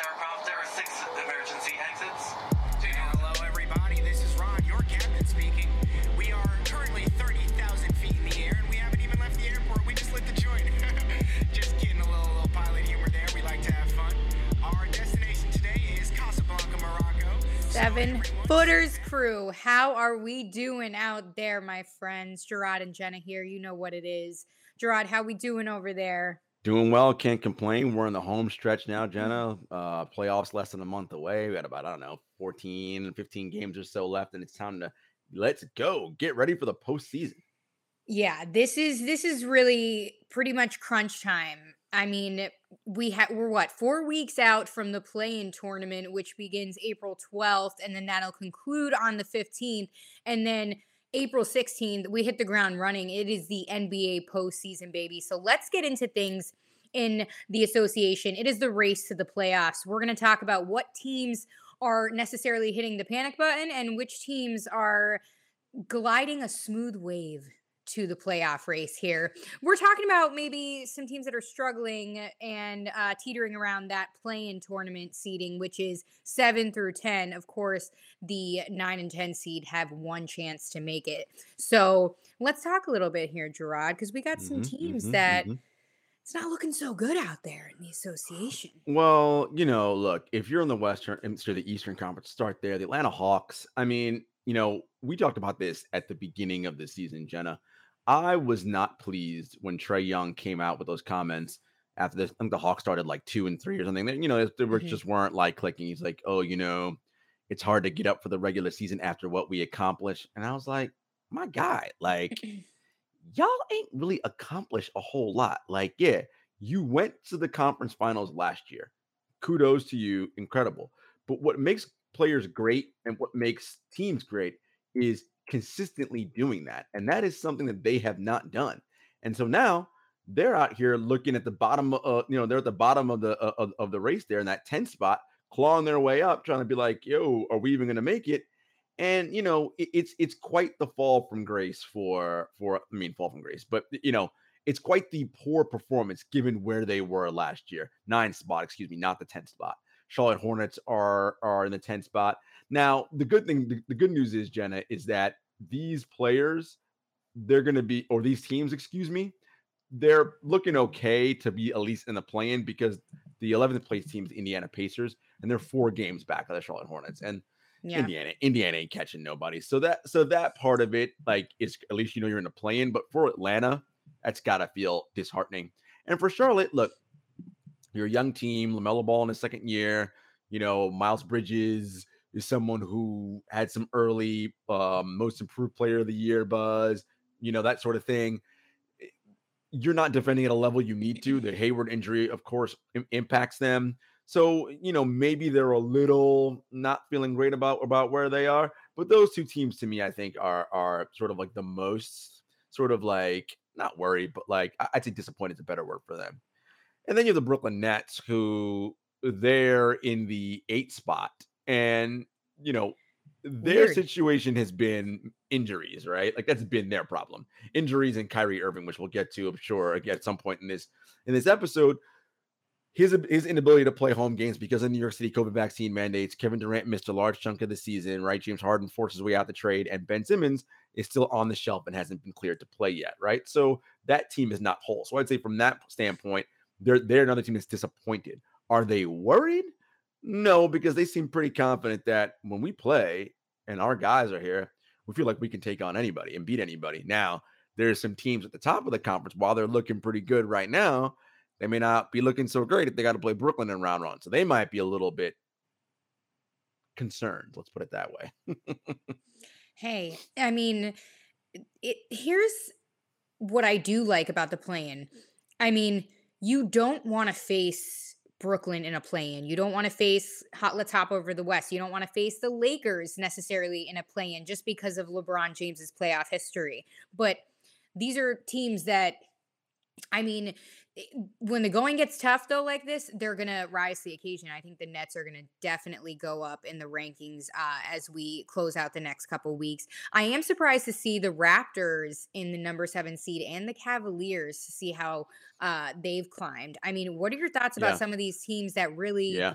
Sarah Croft. There are six emergency exits. Hello, everybody. This is Rod, your captain speaking. We are currently 30,000 feet in the air, and we haven't even left the airport. We just lit the joint. just kidding, a little, little pilot humor there. We like to have fun. Our destination today is Casablanca, Morocco. Seven Footers crew, how are we doing out there, my friends? Jarod and Jenna here. You know what it is. Jarod, how we doing over there? Doing well, can't complain. We're in the home stretch now, Jenna. Uh, playoffs less than a month away. We got about, I don't know, 14, 15 games or so left, and it's time to let's go. Get ready for the postseason. Yeah, this is this is really pretty much crunch time. I mean, we have we're what four weeks out from the play-in tournament, which begins April 12th, and then that'll conclude on the 15th, and then April 16th, we hit the ground running. It is the NBA postseason, baby. So let's get into things in the association. It is the race to the playoffs. We're going to talk about what teams are necessarily hitting the panic button and which teams are gliding a smooth wave to the playoff race here. We're talking about maybe some teams that are struggling and uh, teetering around that play-in tournament seeding, which is seven through 10. Of course, the nine and 10 seed have one chance to make it. So let's talk a little bit here, Jarod, because we got some Mhm, teams mhm, that mhm. it's not looking so good out there in the association. Well, you know, look, if you're in the Western, and so the Eastern Conference, start there. The Atlanta Hawks. I mean, you know, we talked about this at the beginning of the season, Jenna. I was not pleased when Trae Young came out with those comments after this. I think the Hawks started like two and three or something. They- You know, they were Mhm. just weren't like clicking. He's like, oh, you know, it's hard to get up for the regular season after what we accomplished. And I was like, my guy, like, y'all ain't really accomplished a whole lot. Like, yeah, you went to the conference finals last year. Kudos to you, incredible. But what makes players great and what makes teams great is consistently doing that. And that is something that they have not done. And so now they're out here looking at the bottom of, you know, they're at the bottom of the uh, of, of the race there in that 10 spot, clawing their way up, trying to be like, yo, are we even going to make it? and you know it, it's it's quite the fall from grace for for I mean fall from grace, but you know it's quite the poor performance given where they were last year. Nine spot, excuse me, not the 10th spot. Charlotte Hornets are are in the 10th spot. Now, the good thing, the, the good news is, Jenna, is that these players, they're gonna be, or these teams, excuse me, they're looking okay to be at least in the play-in because the 11th place team's Indiana Pacers, and they're four games back of the Charlotte Hornets. And Yeah. Indiana, Indiana ain't catching nobody. So that so that part of it, like, is at least you know you're in the play-in. But for Atlanta, that's gotta feel disheartening. And for Charlotte, look, you're a young team, LaMelo Ball in his second year. You know, Miles Bridges is someone who had some early um, most improved player of the year buzz, you know, that sort of thing. Eh, You're not defending at a level you need to. The Hayward injury, of course, im- impacts them. So, you know, maybe they're a little not feeling great about about where they are. But those two teams to me, I think, are are sort of like the most sort of like not worried, but like I'd say disappointed is a better word for them. And then you have the Brooklyn Nets, who they're in the eight spot. And, you know, their Weird. situation has been injuries, right? Like that's been their problem. Injuries and Kyrie Irving, which we'll get to, I'm sure, again, at some point in this in this episode. His, his inability to play home games because of New York City COVID vaccine mandates. Kevin Durant missed a large chunk of the season, right? James Harden forced his way out the trade, and Ben Simmons is still on the shelf and hasn't been cleared to play yet, right? So that team is not whole. So I'd say from that standpoint, they're they're another team that's disappointed. Are they worried? No, because they seem pretty confident that when we play and our guys are here, we feel like we can take on anybody and beat anybody. Now, there's some teams at the top of the conference while they're looking pretty good right now. They may not be looking so great if they got to play Brooklyn in round one. So they might be a little bit concerned. Let's put it that way. Hey, I mean, it here's what I do like about the play-in. I mean, you don't want to face Brooklyn in a play-in. You don't want to face hot let's hop over the West. You don't want to face the Lakers necessarily in a play-in just because of LeBron James's playoff history. But these are teams that I mean, when the going gets tough though, like this, they're gonna rise to the occasion. I think the Nets are gonna definitely go up in the rankings uh, as we close out the next couple weeks. I am surprised to see the Raptors in the number seven seed and the Cavaliers to see how uh, they've climbed. I mean, what are your thoughts about Yeah. some of these teams that really yeah.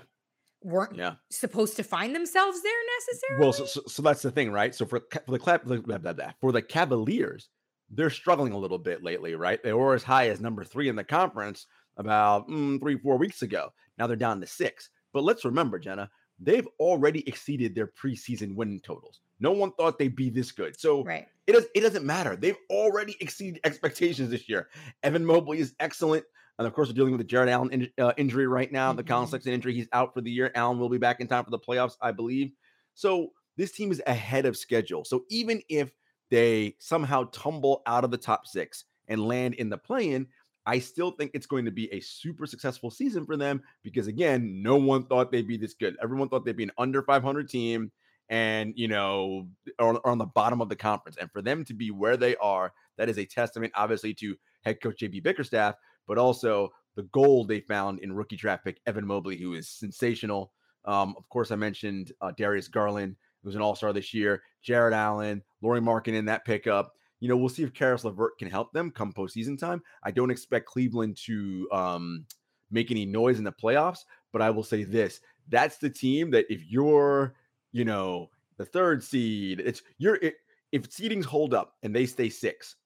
weren't Yeah. supposed to find themselves there necessarily. Well, so, so, so that's the thing, right? So for, for the for the Cavaliers, they're struggling a little bit lately, right? They were as high as number three in the conference about mm, three, four weeks ago. Now they're down to six. But let's remember, Jenna, they've already exceeded their preseason win totals. No one thought they'd be this good. So right. it does it doesn't matter. They've already exceeded expectations this year. Evan Mobley is excellent. And of course, we're dealing with the Jarrett Allen in, uh, injury right now. The Colin Mhm. Sexton injury. He's out for the year. Allen will be back in time for the playoffs, I believe. So this team is ahead of schedule. So even if they somehow tumble out of the top six and land in the play-in, I still think it's going to be a super successful season for them because again, no one thought they'd be this good. Everyone thought they'd be an under 500 team and you know are, are on the bottom of the conference. And for them to be where they are, that is a testament, obviously, to head coach JB Bickerstaff, but also the gold they found in rookie draft pick Evan Mobley, who is sensational. Um, of course, I mentioned uh, Darius Garland, who's an All Star this year. Jarrett Allen, Lauri Markkanen in that pickup. You know, we'll see if Caris LeVert can help them come postseason time. I don't expect Cleveland to um, make any noise in the playoffs, but I will say this: that's the team that if you're, you know, the third seed, it's you're it, if seedings hold up and they stay six,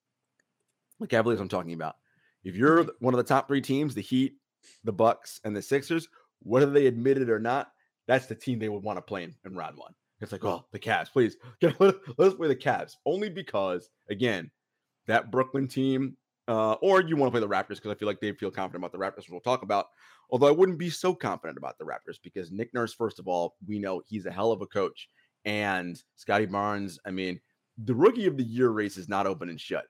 the Cavaliers I'm talking about. If you're one of the top three teams, the Heat, the Bucks, and the Sixers, whether they admit it or not, that's the team they would want to play in, in round one. It's like, oh, the Cavs, please get, let, us play the Cavs. Only because, again, that Brooklyn team, uh, or you want to play the Raptors because I feel like they feel confident about the Raptors. which We'll talk about. Although I wouldn't be so confident about the Raptors because Nick Nurse, first of all, we know he's a hell of a coach, and Scottie Barnes. I mean, the Rookie of the Year race is not open and shut.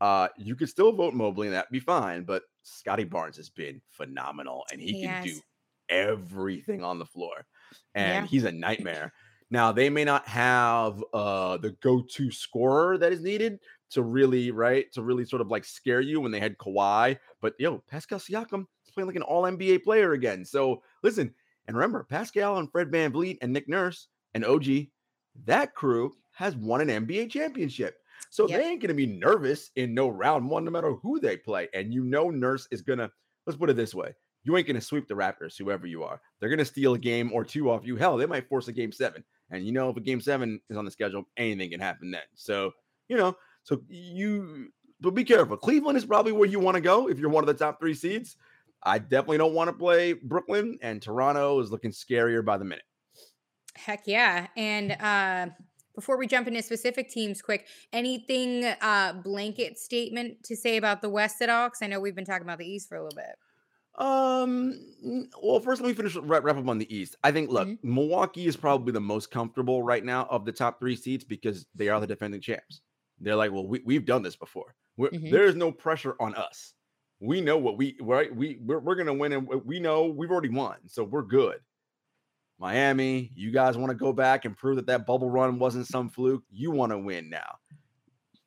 Uh, you could still vote Mobley, and that'd be fine. But Scottie Barnes has been phenomenal, and he, He can do everything on the floor, and Yeah. he's a nightmare. Now they may not have uh the go-to scorer that is needed to really right to really sort of like scare you when they had Kawhi, but yo, Pascal Siakam is playing like an all NBA player again. So listen, and remember, Pascal and Fred VanVleet and Nick Nurse and OG, that crew has won an NBA championship. So Yep. they ain't gonna be nervous in no round one, no matter who they play. And you know, Nurse is gonna let's put it this way. You ain't gonna sweep the Raptors, whoever you are. They're gonna steal a game or two off you. Hell, they might force a game seven. And you know, if a game seven is on the schedule, anything can happen then. So, you know, so you but be careful. Cleveland is probably where you want to go if you're one of the top three seeds. I definitely don't want to play Brooklyn, and Toronto is looking scarier by the minute. Heck yeah. And uh before we jump into specific teams quick, anything uh blanket statement to say about the West at all? Because I know we've been talking about the East for a little bit. Um. Well, first let me finish wrap, wrap up on the East. I think look, Mhm. Milwaukee is probably the most comfortable right now of the top three seats because they are the defending champs. They're like, well, we, we've done this before. Mhm. There is no pressure on us. We know what we right. We we're, we're gonna win, and we know we've already won, so we're good. Miami, you guys want to go back and prove that that bubble run wasn't some fluke? You want to win now.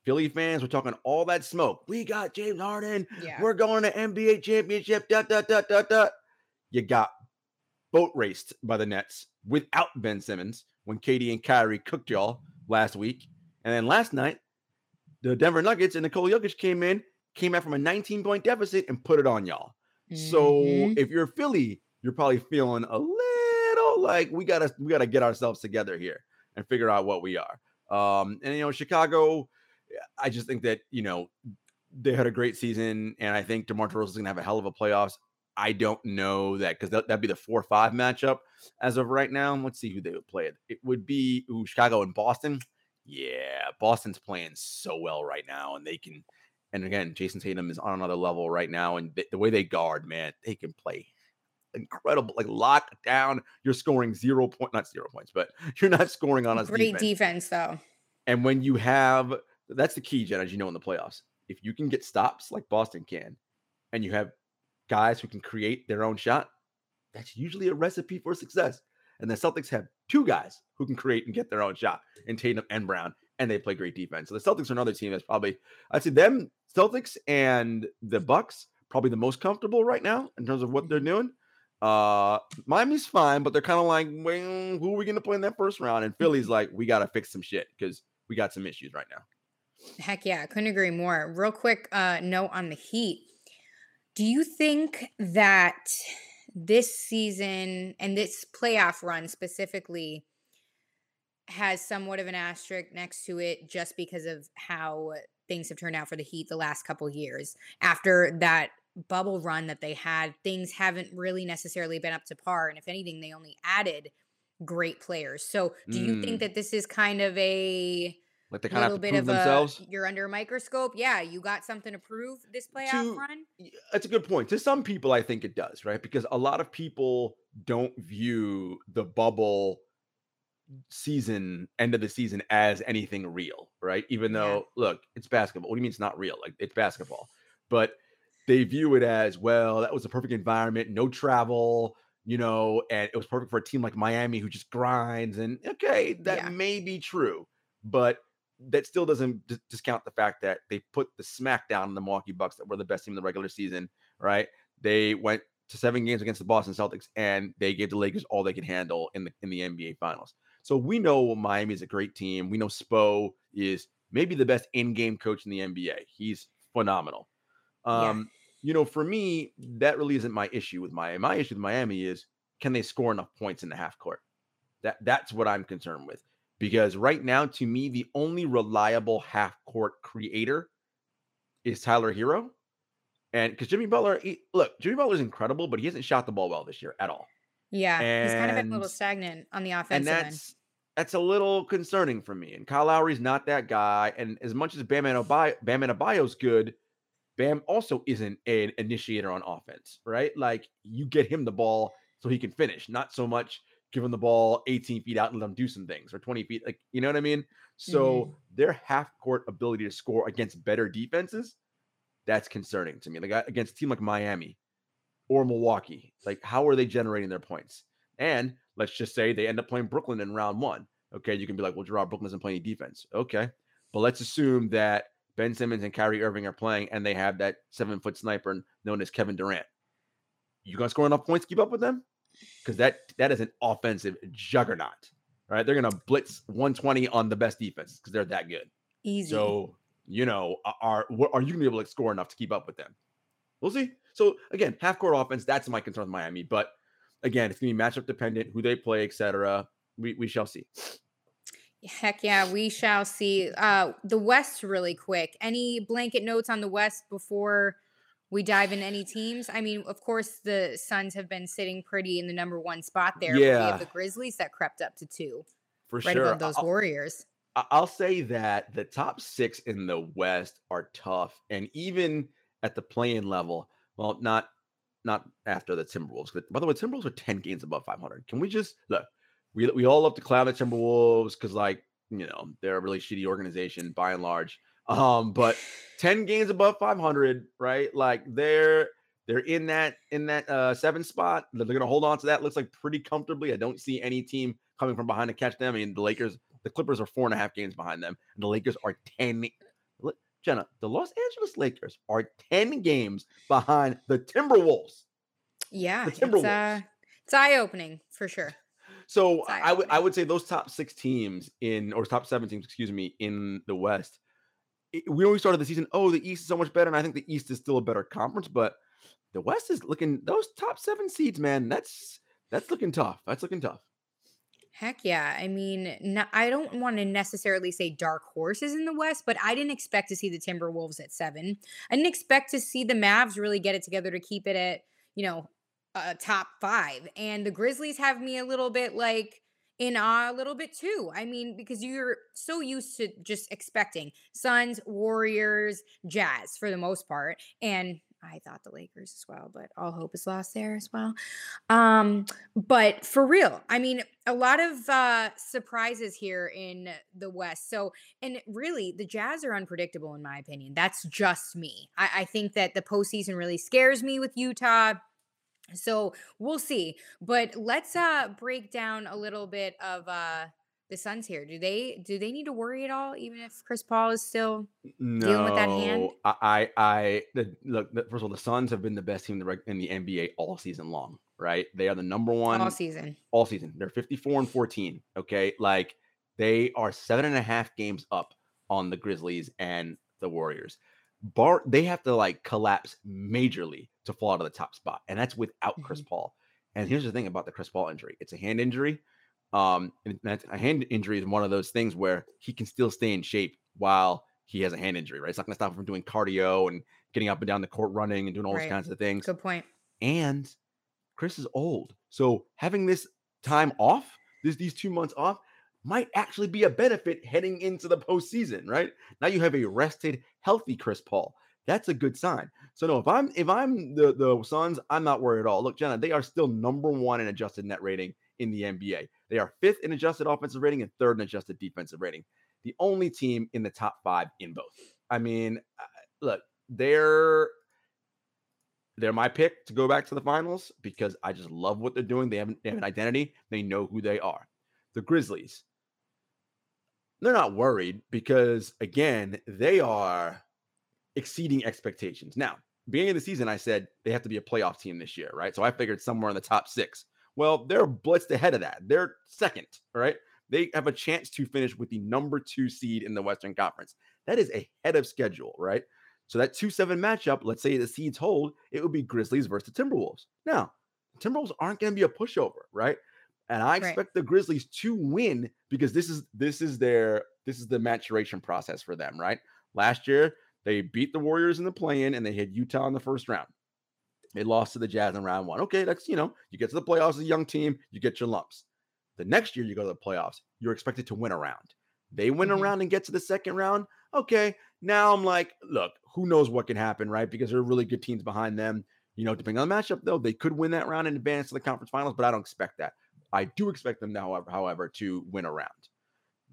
Philly fans, we're talking all that smoke. We got James Harden. Yeah. We're going to NBA championship. Dot, dot, dot, dot, dot. You got boat raced by the Nets without Ben Simmons when KD and Kyrie cooked y'all last week. And then last night, the Denver Nuggets and Nikola Jokic came in, came out from a 19 point deficit and put it on y'all. So Mhm. if you're Philly, you're probably feeling a little like we gotta we gotta get ourselves together here and figure out what we are. Um, and you know, Chicago, I just think that you know they had a great season, and I think DeMar DeRozan is gonna have a hell of a playoffs. I don't know that because that, that'd be the four five matchup as of right now. Let's see who they would play. It would be ooh, Chicago and Boston. Yeah, Boston's playing so well right now, and they can. And again, Jayson Tatum is on another level right now, and the, the way they guard, man, they can play incredible. Like lock down, you're scoring zero point, not zero points, but you're not scoring on us. Great defense. defense, though. And when you have, that's the key, Jen, as you know, in the playoffs. If you can get stops like Boston can, and you have guys who can create their own shot, that's usually a recipe for success. And the Celtics have two guys who can create and get their own shot in Tatum and Brown, and they play great defense. So the Celtics are another team that's probably, I'd say them, Celtics and the Bucks, probably the most comfortable right now in terms of what they're doing. Uh, Miami's fine, but they're kind of like, well, who are we going to play in that first round? And Philly's like, we got to fix some shit because we got some issues right now. Heck yeah, couldn't agree more. Real quick uh, note on the Heat. Do you think that this season and this playoff run specifically has somewhat of an asterisk next to it just because of how things have turned out for the Heat the last couple years. After that bubble run that they had, things haven't really necessarily been up to par. And if anything, they only added great players. So do you think Mm, that this is kind of a like they kind of little bit prove of a themselves. you're under a microscope? Yeah, you got something to prove this playoff To run? that's a good point. To some people, I think it does, right? Because a lot of people don't view the bubble season, end of the season, as anything real, right? Even Yeah. though, look, it's basketball. What do you mean it's not real? Like it's basketball, but they view it as well. That was a perfect environment, no travel, you know, and it was perfect for a team like Miami who just grinds. And okay, that Yeah. may be true, but that still doesn't dis- discount the fact that they put the smackdown on the Milwaukee Bucks that were the best team in the regular season, right? They went to seven games against the Boston Celtics and they gave the Lakers all they could handle in the in the NBA Finals. So we know Miami is a great team. We know Spo is maybe the best in-game coach in the NBA. He's phenomenal. Yeah. Um, you know, for me, that really isn't my issue with Miami. My issue with Miami is can they score enough points in the half court? That that's what I'm concerned with. Because right now, to me, the only reliable half court creator is Tyler Herro. And because Jimmy Butler, he, look, Jimmy Butler is incredible, but he hasn't shot the ball well this year at all. Yeah, he's kind of been a little stagnant on the offense and offensive end. that's that's a little concerning for me. And Kyle Lowry's not that guy. And as much as Bam Adebayo, Bam Adebayo's good, Bam also isn't an initiator on offense, right? Like you get him the ball so he can finish, not so much give them the ball 18 feet out and let them do some things or 20 feet. Like, you know what I mean? So Mhm. their half court ability to score against better defenses, that's concerning to me. Like against a team like Miami or Milwaukee, like how are they generating their points? And let's just say they end up playing Brooklyn in round one. Okay, you can be like, well, Jarod Brooklyn doesn't play any defense. Okay, but let's assume that Ben Simmons and Kyrie Irving are playing, and they have that seven foot sniper known as Kevin Durant. You gonna score enough points to keep up with them? Because that that is an offensive juggernaut. Right? They're gonna blitz 120 on the best defense because they're that good. Easy. So, you know, are are you gonna be able to score enough to keep up with them? We'll see. So again, half court offense, that's my concern with Miami. But again, it's gonna be matchup dependent, who they play, etc. We we shall see. Heck yeah, we shall see. Uh the West really quick. Any blanket notes on the West before we dive in any teams? I mean, of course, the Suns have been sitting pretty in the number one spot there. but we Yeah. have the Grizzlies that crept up to two, For right sure. above those I'll, Warriors. I'll say that the top six in the West are tough, and even at the play-in level, well, not not after the Timberwolves. By the way, Timberwolves are ten games above five hundred. Can we just look? We we all love to clown the Timberwolves because, like, you know, they're a really shitty organization by and large. Um, but ten games above five hundred, right? Like they're they're in that in that uh seven spot. They're gonna hold on to that. Looks like pretty comfortably. I don't see any team coming from behind to catch them. I mean, the Lakers, the Clippers are four and a half games behind them, and the Lakers are 10. Li- Jenna, the Los Angeles Lakers are 10 games behind the Timberwolves. Yeah, it's Timberwolves. uh it's eye opening for sure. So It's I would I would say those top six teams in or top seven teams, excuse me, in the West. We always started the season. Oh, the East is so much better, and I think the East is still a better conference, but the West is looking those top seven seeds, man. That's that's looking tough. That's looking tough. Heck yeah. I mean, I don't want to necessarily say dark horses in the West, but I didn't expect to see the Timberwolves at seven. I didn't expect to see the Mavs really get it together to keep it at, you know, a top five. And the Grizzlies have me a little bit like in awe a little bit too. I mean, because you're so used to just expecting Suns, Warriors, Jazz for the most part. And I thought the Lakers as well, but all hope is lost there as well. Um, but for real, I mean, a lot of uh surprises here in the West. So, and really, the Jazz are unpredictable in my opinion. That's just me. I, I think that the postseason really scares me with Utah. So we'll see. But let's uh break down a little bit of uh the Suns here. Do they do they need to worry at all, even if Chris Paul is still No, Dealing with that hand? I, I, the, look. The, first of all, the Suns have been the best team in the, reg- in the NBA all season long. Right? They are the number one all season? all season. They're 54 and 14. Okay. Like they are seven and a half games up on the Grizzlies and the Warriors. Bar they have to like collapse majorly to fall out of the top spot. And that's without Chris Mhm. Paul. And here's the thing about the Chris Paul injury: it's a hand injury. Um, and that's, a hand injury is one of those things where he can still stay in shape while he has a hand injury, right? It's not going to stop him from doing cardio and getting up and down the court running and doing all Right. those kinds of things. Good point. And Chris is old. So having this time off, this these two months off, might actually be a benefit heading into the postseason, right? Now you have a rested, healthy Chris Paul. That's a good sign. So no, if I'm if I'm the the Suns, I'm not worried at all. Look, Jenna, they are still number one in adjusted net rating in the NBA. They are fifth in adjusted offensive rating and third in adjusted defensive rating. The only team in the top five in both. I mean, uh, look, they're they're my pick to go back to the finals because I just love what they're doing. They have, they have an identity. They know who they are. The Grizzlies, they're not worried because again, they are exceeding expectations. Now, beginning of the season, I said they have to be a playoff team this year, right? So I figured somewhere in the top six. Well, they're blitzed ahead of that. They're second, right? They have a chance to finish with the number two seed in the Western Conference. That is ahead of schedule, right? So that 2 7 matchup, let's say the seeds hold, it would be Grizzlies versus the Timberwolves. Now, Timberwolves aren't going to be a pushover, right? And I Right. expect the Grizzlies to win because this is this is their this is the maturation process for them, right? Last year they beat the Warriors in the play-in and they hit Utah in the first round. They lost to the Jazz in round one. Okay, that's you know, you get to the playoffs as a young team, you get your lumps. The next year you go to the playoffs, you're expected to win a round. They win Mhm. a round and get to the second round. Okay, now I'm like, look, who knows what can happen, right? Because there are really good teams behind them. You know, depending on the matchup, though, they could win that round and advance to the conference finals, but I don't expect that. I do expect them, however, however, to win a round.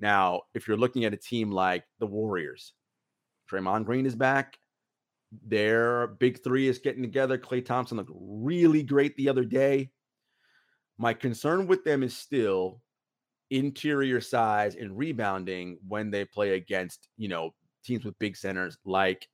Now, if you're looking at a team like the Warriors, Draymond Green is back. Their big three is getting together. Klay Thompson looked really great the other day. My concern with them is still interior size and rebounding when they play against, you know, teams with big centers like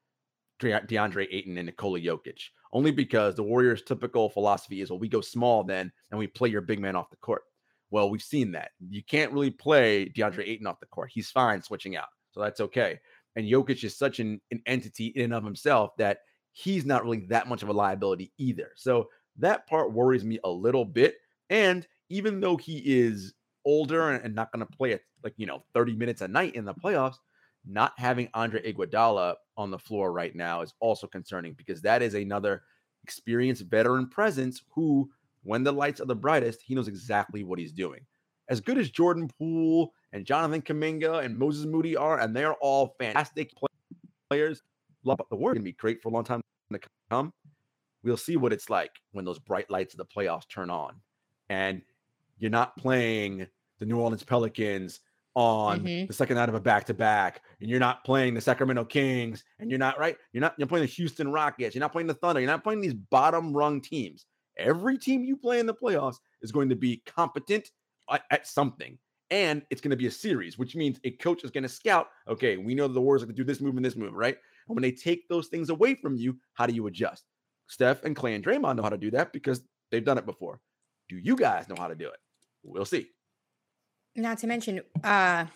DeAndre Ayton and Nikola Jokic. Only because the Warriors' typical philosophy is, well, we go small then and we play your big man off the court. Well, we've seen that. You can't really play DeAndre Ayton off the court. He's fine switching out. So that's okay. And Jokic is such an, an entity in and of himself that he's not really that much of a liability either. So that part worries me a little bit. And even though he is older and, and not going to play it like, you know, 30 minutes a night in the playoffs, not having Andre Iguodala on the floor right now is also concerning because that is another experienced veteran presence who, when the lights are the brightest, he knows exactly what he's doing. As good as Jordan Poole and Jonathan Kuminga and Moses Moody are, and they're all fantastic play- players, love the word to be great for a long time to come. We'll see what it's like when those bright lights of the playoffs turn on, and you're not playing the New Orleans Pelicans on Mhm. the second night of a back to back, and you're not playing the Sacramento Kings, and you're not right. You're not. You're playing the Houston Rockets. You're not playing the Thunder. You're not playing these bottom rung teams. Every team you play in the playoffs is going to be competent at, at something, and it's going to be a series, which means a coach is going to scout. Okay, we know the Warriors are going to do this move and this move, right? And when they take those things away from you, how do you adjust? Steph and Klay and Draymond know how to do that because they've done it before. Do you guys know how to do it? We'll see. Not to mention, uh,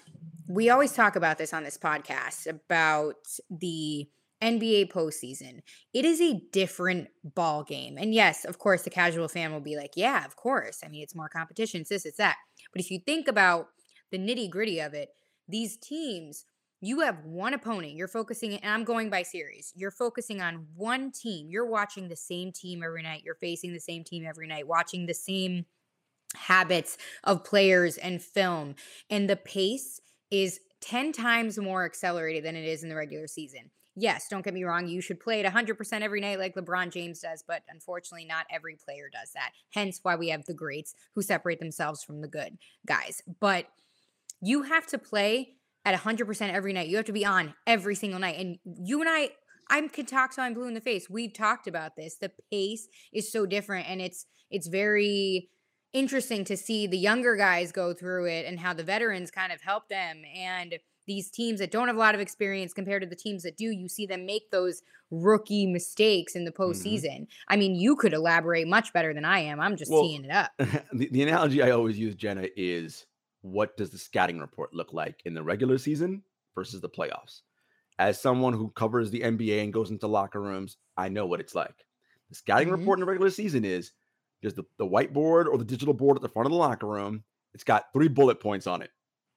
we always talk about this on this podcast about the NBA postseason. It is a different ball game. And yes, of course, the casual fan will be like, yeah, of course. I mean, it's more competition, it's this, it's that. But if you think about the nitty gritty of it, these teams, you have one opponent. You're focusing, and I'm going by series. You're focusing on one team. You're watching the same team every night. You're facing the same team every night, watching the same habits of players and film. And the pace is 10 times more accelerated than it is in the regular season. Yes, don't get me wrong, you should play it 100% every night like LeBron James does, but unfortunately, not every player does that. Hence why we have the greats who separate themselves from the good guys. But you have to play at 100% every night. You have to be on every single night. And you and I, I can talk till I'm blue in the face. We've talked about this. The pace is so different and it's it's very interesting to see the younger guys go through it and how the veterans kind of help them and these teams that don't have a lot of experience compared to the teams that do you see them make those rookie mistakes in the postseason i mean you could elaborate much better than i am i'm just Well, teeing it up the, the analogy I always use, Jenna, is what does the scouting report look like in the regular season versus the playoffs? As someone who covers the NBA and goes into locker rooms, I know what it's like. The scouting Mhm. report in the regular season is There's the, the whiteboard or the digital board at the front of the locker room. It's got three bullet points on it.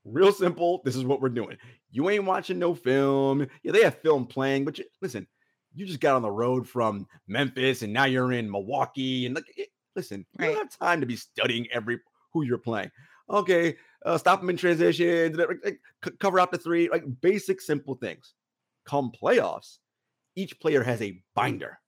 Real simple. This is what we're doing. You ain't watching no film. Yeah, they have film playing, but you, listen, you just got on the road from Memphis and now you're in Milwaukee. And like, it, listen, you don't have time to be studying every who you're playing. Okay, uh, stop them in transition, like, like, c- cover out the three, like basic, simple things. Come playoffs, each player has a binder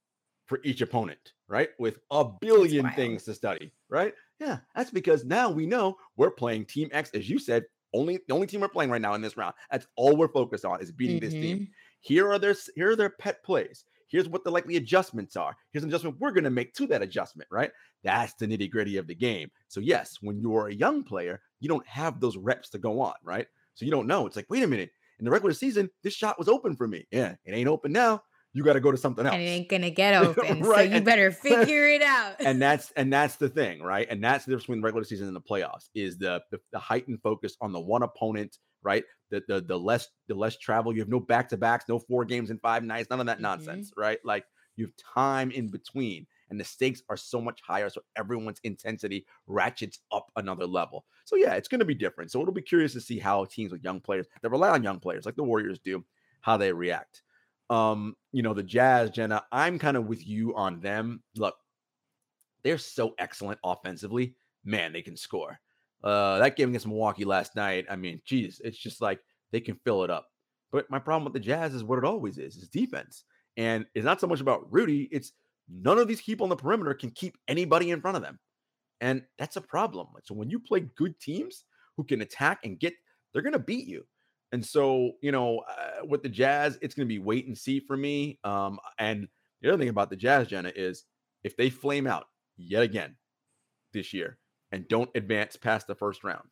for each opponent, right? With a billion things to study, right? Yeah, that's because now we know we're playing Team X, as you said. Only the only team we're playing right now in this round. That's all we're focused on is beating this team. Mhm. Here are their here are their pet plays. Here's what the likely adjustments are. Here's an adjustment we're going to make to that adjustment, right? That's the nitty gritty of the game. So yes, when you're a young player, you don't have those reps to go on, right? So you don't know. It's like, wait a minute. In the regular season, this shot was open for me. Yeah, it ain't open now. You got to go to something else And it ain't gonna get open, so you and- better figure it out. and that's and that's the thing, right? And that's the difference between the regular season and the playoffs is the the, the heightened focus on the one opponent, right? The the the less the less travel. You have no back to backs, no four games in five nights, none of that Mhm. nonsense, right? Like you have time in between, and the stakes are so much higher, so everyone's intensity ratchets up another level. So yeah, it's going to be different. So it'll be curious to see how teams with young players that rely on young players, like the Warriors do, how they react. Um, you know, the Jazz, Jenna, I'm kind of with you on them. Look, they're so excellent offensively. Man, they can score. Uh, that game against Milwaukee last night, I mean, geez, it's just like they can fill it up. But my problem with the Jazz is what it always is, is defense. And it's not so much about Rudy, it's none of these people on the perimeter can keep anybody in front of them. And that's a problem. So when you play good teams who can attack and get, they're going to beat you. And so, you know, uh, with the Jazz, it's going to be wait and see for me. Um, and the other thing about the Jazz, Jenna, is if they flame out yet again this year and don't advance past the first round,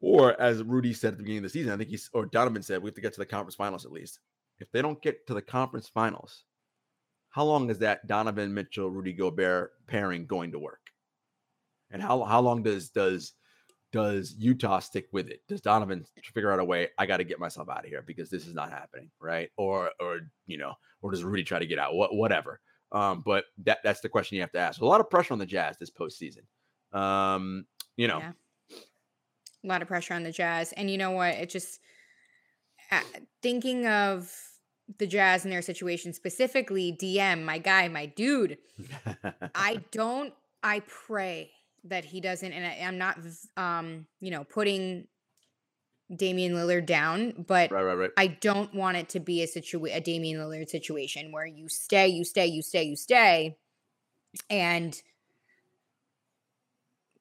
or as Rudy said at the beginning of the season, I think he's or Donovan said, we have to get to the conference finals at least. If they don't get to the conference finals, how long is that Donovan Mitchell, Rudy Gobert pairing going to work? And how how long does does does Utah stick with it? Does Donovan figure out a way? I got to get myself out of here because this is not happening, right? Or or you know, or does Rudy try to get out? What whatever. Um, but that that's the question you have to ask. A lot of pressure on the Jazz this postseason. Um, you know, Yeah. a lot of pressure on the Jazz. And you know what? It just uh, thinking of the Jazz and their situation specifically, DM, my guy, my dude. I don't. I pray that he doesn't, and I, I'm not, um, you know, putting Damian Lillard down, but right, right, right. I don't want it to be a situation, a Damian Lillard situation where you stay, you stay, you stay, you stay, and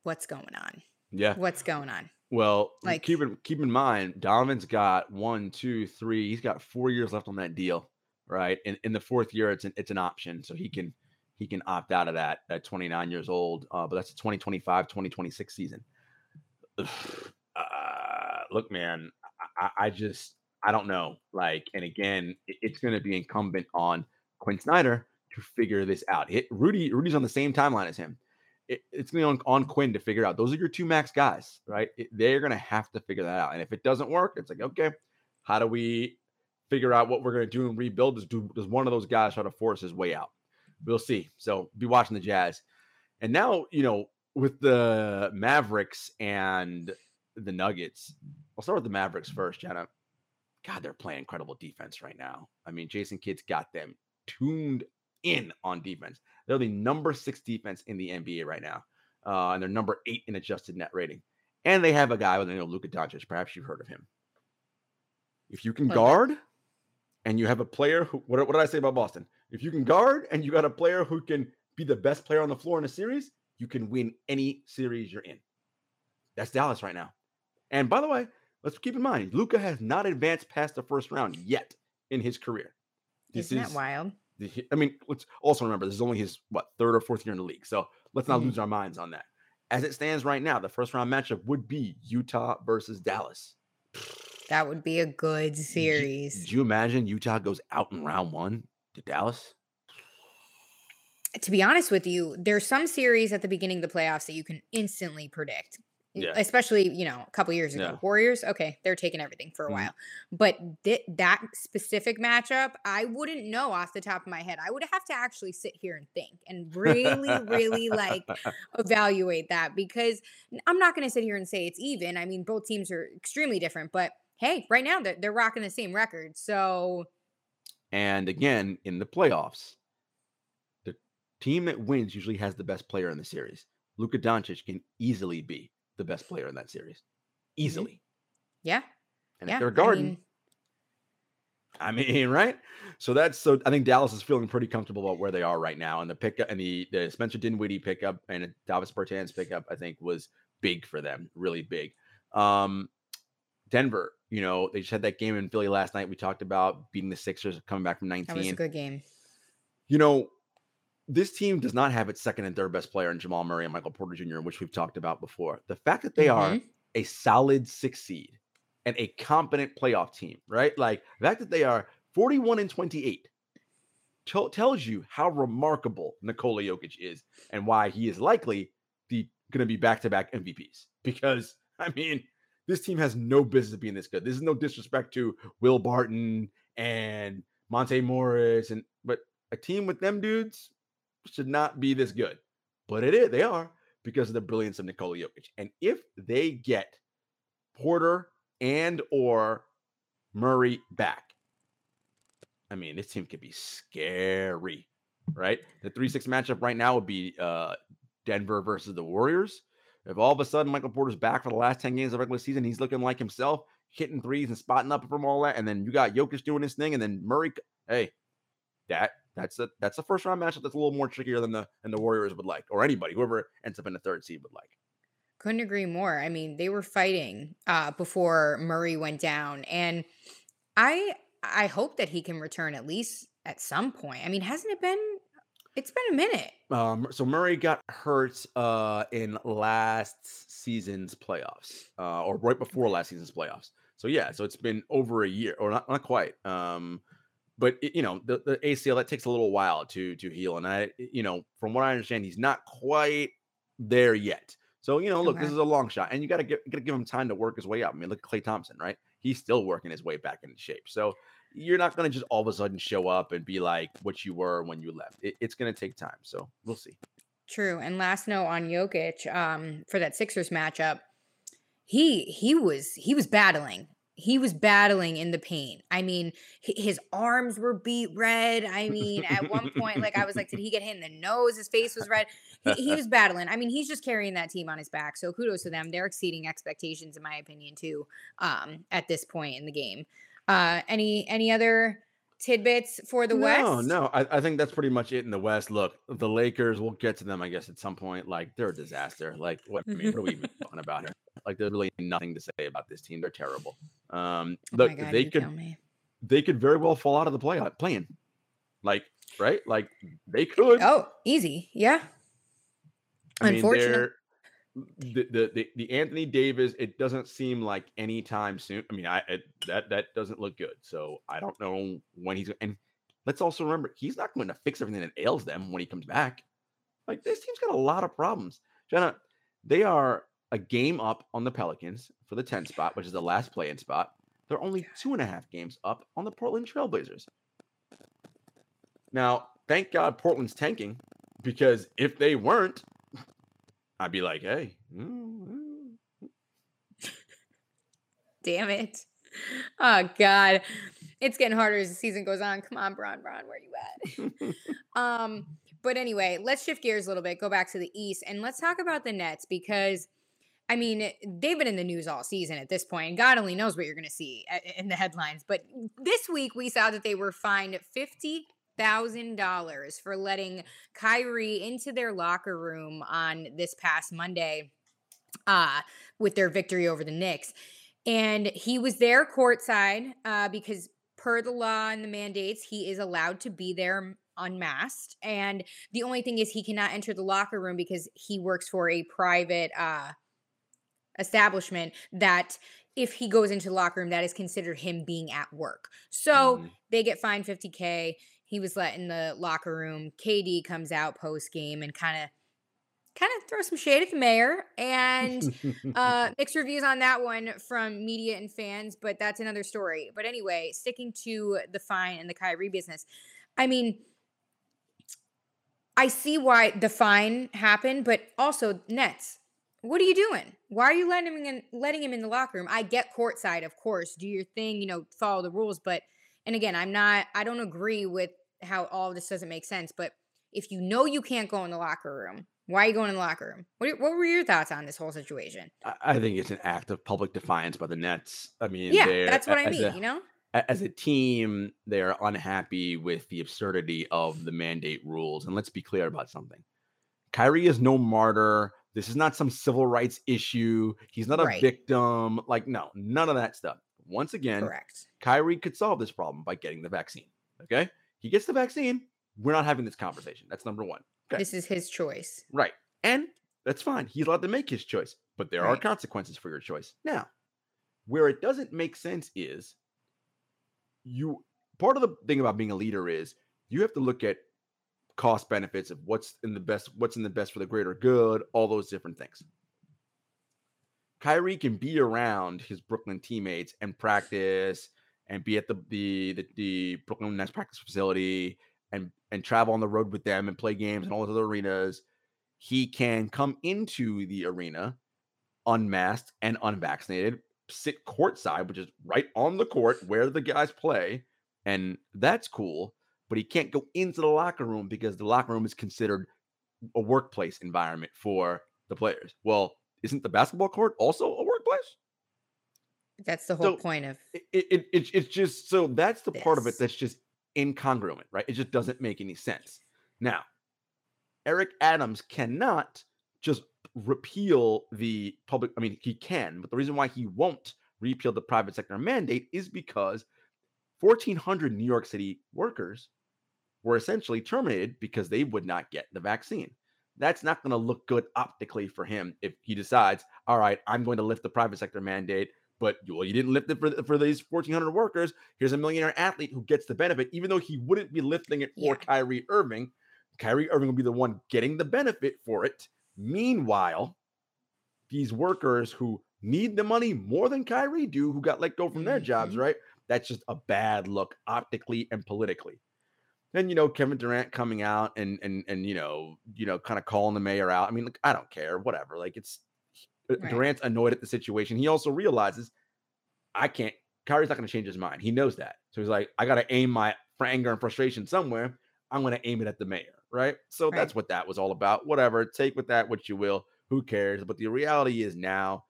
what's going on? Yeah. What's going on? Well, Like- keep in keep in mind, Donovan's got one, two, three. He's got four years left on that deal, right? And in the fourth year, it's an it's an option, so he can he can opt out of that at 29 years old. Uh, but that's a 2025, 2026 season. Uh, look, man, I, I just I don't know. Like, and again, it- it's going to be incumbent on Quin Snyder to figure this out. Hit Rudy. Rudy's on the same timeline as him it, it's going to be on, on Quin to figure out. Those are your two max guys, right? It- they're going to have to figure that out. And if it doesn't work, it's like, okay, how do we figure out what we're going to do and rebuild? Does, do, does one of those guys try to force his way out? We'll see. So be watching the Jazz. And now, you know, with the Mavericks and the Nuggets, I'll start with the Mavericks first, Jenna. God, they're playing incredible defense right now. I mean, Jason Kidd's got them tuned in on defense. They're the number six defense in the NBA right now, uh, and they're number eight in adjusted net rating. And they have a guy with the name of Luka Doncic. Perhaps you've heard of him. If you can guard, and you have a player who, what, what did I say about Boston? If you can guard, and you got a player who can be the best player on the floor in a series, you can win any series you're in. That's Dallas right now. And by the way, let's keep in mind, Luka has not advanced past the first round yet in his career. This Isn't is that wild? I mean, let's also remember this is only his what third or fourth year in the league. So let's not Mhm. lose our minds on that. As it stands right now, the first round matchup would be Utah versus Dallas. That would be a good series. Did you imagine Utah goes out in round one to Dallas? to be honest with you, there's some series at the beginning of the playoffs that you can instantly predict. Yeah. especially you know a couple years ago. Yeah. Warriors, okay, they're taking everything for a Mhm. while, but thi- that specific matchup, I wouldn't know off the top of my head. I would have to actually sit here and think and really, really like evaluate that because I'm not going to sit here and say it's even. I mean, both teams are extremely different, but hey, right now they're, they're rocking the same record. So And again, in the playoffs, the team that wins usually has the best player in the series. Luka Doncic can easily be the best player in that series. Easily. yeah, And Mm-hmm. yeah. if they're guarding, I mean, I mean, right? So that's so I think Dallas is feeling pretty comfortable about where they are right now. And the pickup and the, the Spencer Dinwiddie pickup and Davis Bertans pickup, I think, was big for them, really big. Um, Denver, you know, they just had that game in Philly last night. We talked about beating the Sixers, coming back from 19. that was a good game. you know, this team does not have its second and third best player in Jamal Murray and Michael Porter Jr., which we've talked about before. The fact that they are Mhm. a solid six seed and a competent playoff team, right? Like the fact that they are 41 and 28 tell- tells you how remarkable Nikola Jokic is and why he is likely the going to be back to back MVPs. Because I mean, this team has no business being this good. This is no disrespect to Will Barton and Monte Morris, and but a team with them dudes should not be this good. But it is, they are because of the brilliance of Nikola Jokic. And if they get Porter and or Murray back, I mean, this team could be scary, right? The 3-6 matchup right now would be uh Denver versus the Warriors. If all of a sudden Michael Porter's back for the last 10 games of regular season, he's looking like himself, hitting threes and spotting up from all that, and then you got Jokic doing his thing, and then Murray, hey, that that's a that's a first round matchup that's a little more trickier than the than the Warriors would like, or anybody, whoever ends up in the third seed would like. Couldn't agree more. I mean, they were fighting uh, before Murray went down, and I I hope that he can return at least at some point. I mean, hasn't it been? It's been a minute. Um, so Murray got hurt uh in last season's playoffs, uh, or right before last season's playoffs. So yeah, so it's been over a year, or not not quite. Um, but it, you know the, the ACL that takes a little while to to heal, and I you know from what I understand, he's not quite there yet. So you know, look, this is a long shot, and you got to give got to give him time to work his way up. I mean, look at Klay Thompson, right? He's still working his way back into shape. So you're not going to just all of a sudden show up and be like what you were when you left. It, it's going to take time. So we'll see. True. And last note on Jokic, um, for that Sixers matchup, he he was he was battling. He was battling in the paint. I mean, his arms were beet red. I mean, at one point, like I was like, did he get hit in the nose? His face was red. He, he was battling. I mean, he's just carrying that team on his back. So kudos to them. They're exceeding expectations, in my opinion, too. Um, at this point in the game. Uh, any any other tidbits for the no, West? no, I, I think that's pretty much it in the West. Look, the Lakers, we'll get to them, I guess, at some point. Like they're a disaster. Like what? I mean, what are we even talking about here? Like there's really nothing to say about this team. They're terrible. Um, Oh look, God, they could me. they could very well fall out of the play play-in. Like right, like they could. Oh, easy. Yeah. I mean, Unfortunate. they're- The, the the the Anthony Davis, it doesn't seem like anytime soon. I mean, I it, that that doesn't look good. So I don't know when he's and let's also remember he's not going to fix everything that ails them when he comes back. Like this team's got a lot of problems. Jenna, they are a game up on the Pelicans for the 10 spot, which is the last play-in spot. They're only two and a half games up on the Portland Trailblazers. Now, thank God Portland's tanking because if they weren't, I'd be like, hey, mm, mm. Damn it. Oh God. It's getting harder as the season goes on. Come on, Bron, Bron, where you at? um, but anyway, let's shift gears a little bit, go back to the East, and let's talk about the Nets because I mean, they've been in the news all season at this point, and God only knows what you're going to see in the headlines. But this week, we saw that they were fined fifty thousand dollars for letting Kyrie into their locker room on this past Monday, uh, with their victory over the Knicks, and he was there courtside uh, because per the law and the mandates, he is allowed to be there unmasked. And the only thing is, he cannot enter the locker room because he works for a private uh, establishment that if he goes into the locker room, that is considered him being at work. So Mm. they get fined 50K. He was let in the locker room. KD comes out post game and kind of kind of throw some shade at the mayor and uh mixed reviews on that one from media and fans, but that's another story. But anyway, sticking to the fine and the Kyrie business. I mean, I see why the fine happened, but also Nets. What are you doing? Why are you letting him in letting him in the locker room? I get courtside, of course. Do your thing, you know, follow the rules, but and again, I'm not I don't agree with how all of this doesn't make sense, but if you know you can't go in the locker room, why are you going in the locker room? What, are- what were your thoughts on this whole situation? I I think it's an act of public defiance by the Nets. I mean, Yeah, that's what I mean, a- you know? as a team, they're unhappy with the absurdity of the mandate rules. And let's be clear about something. Kyrie is no martyr. This is not some civil rights issue. He's not a Right. victim. Like, no, none of that stuff. Once again, Correct. Kyrie could solve this problem by getting the vaccine. Okay. He gets the vaccine. We're not having this conversation. That's number one. Okay. This is his choice. Right. And that's fine. He's allowed to make his choice, but there are consequences for your choice. Now, where it doesn't make sense is you part of the thing about being a leader is you have to look at cost benefits of what's in the best what's in the best for the greater good, all those different things. Kyrie can be around his Brooklyn teammates and practice and be at the the the, the Brooklyn Nets practice facility and and travel on the road with them and play games and all those other arenas. He can come into the arena unmasked and unvaccinated, sit courtside, which is right on the court where the guys play, and that's cool. But he can't go into the locker room because the locker room is considered a workplace environment for the players. Well, isn't the basketball court also a workplace? That's the whole So, point of It, it, it it's just so that's the part of it that's just incongruent, right? It just doesn't make any sense. Now, Eric Adams cannot just repeal the public. I mean, he can, but the reason why he won't repeal the private sector mandate is because 1,400 New York City workers were essentially terminated because they would not get the vaccine. That's not going to look good optically for him if he decides, all right, I'm going to lift the private sector mandate, but well, you didn't lift it for, for these 1,400 workers. Here's a millionaire athlete who gets the benefit, even though he wouldn't be lifting it for Yeah. Kyrie Irving. Kyrie Irving will be the one getting the benefit for it. Meanwhile, these workers who need the money more than Kyrie do, who got let go from their jobs, Mhm. right? That's just a bad look optically and politically. Then you know Kevin Durant coming out and and and you know you know kind of calling the mayor out. I mean, like, I don't care, whatever. Like it's uh, Right. Durant's annoyed at the situation. He also realizes I can't. Kyrie's not going to change his mind. He knows that. So he's like, I got to aim my anger and frustration somewhere. I'm going to aim it at the mayor, right? So Right. that's what that was all about. Whatever. Take with that what you will. Who cares? But the reality is now,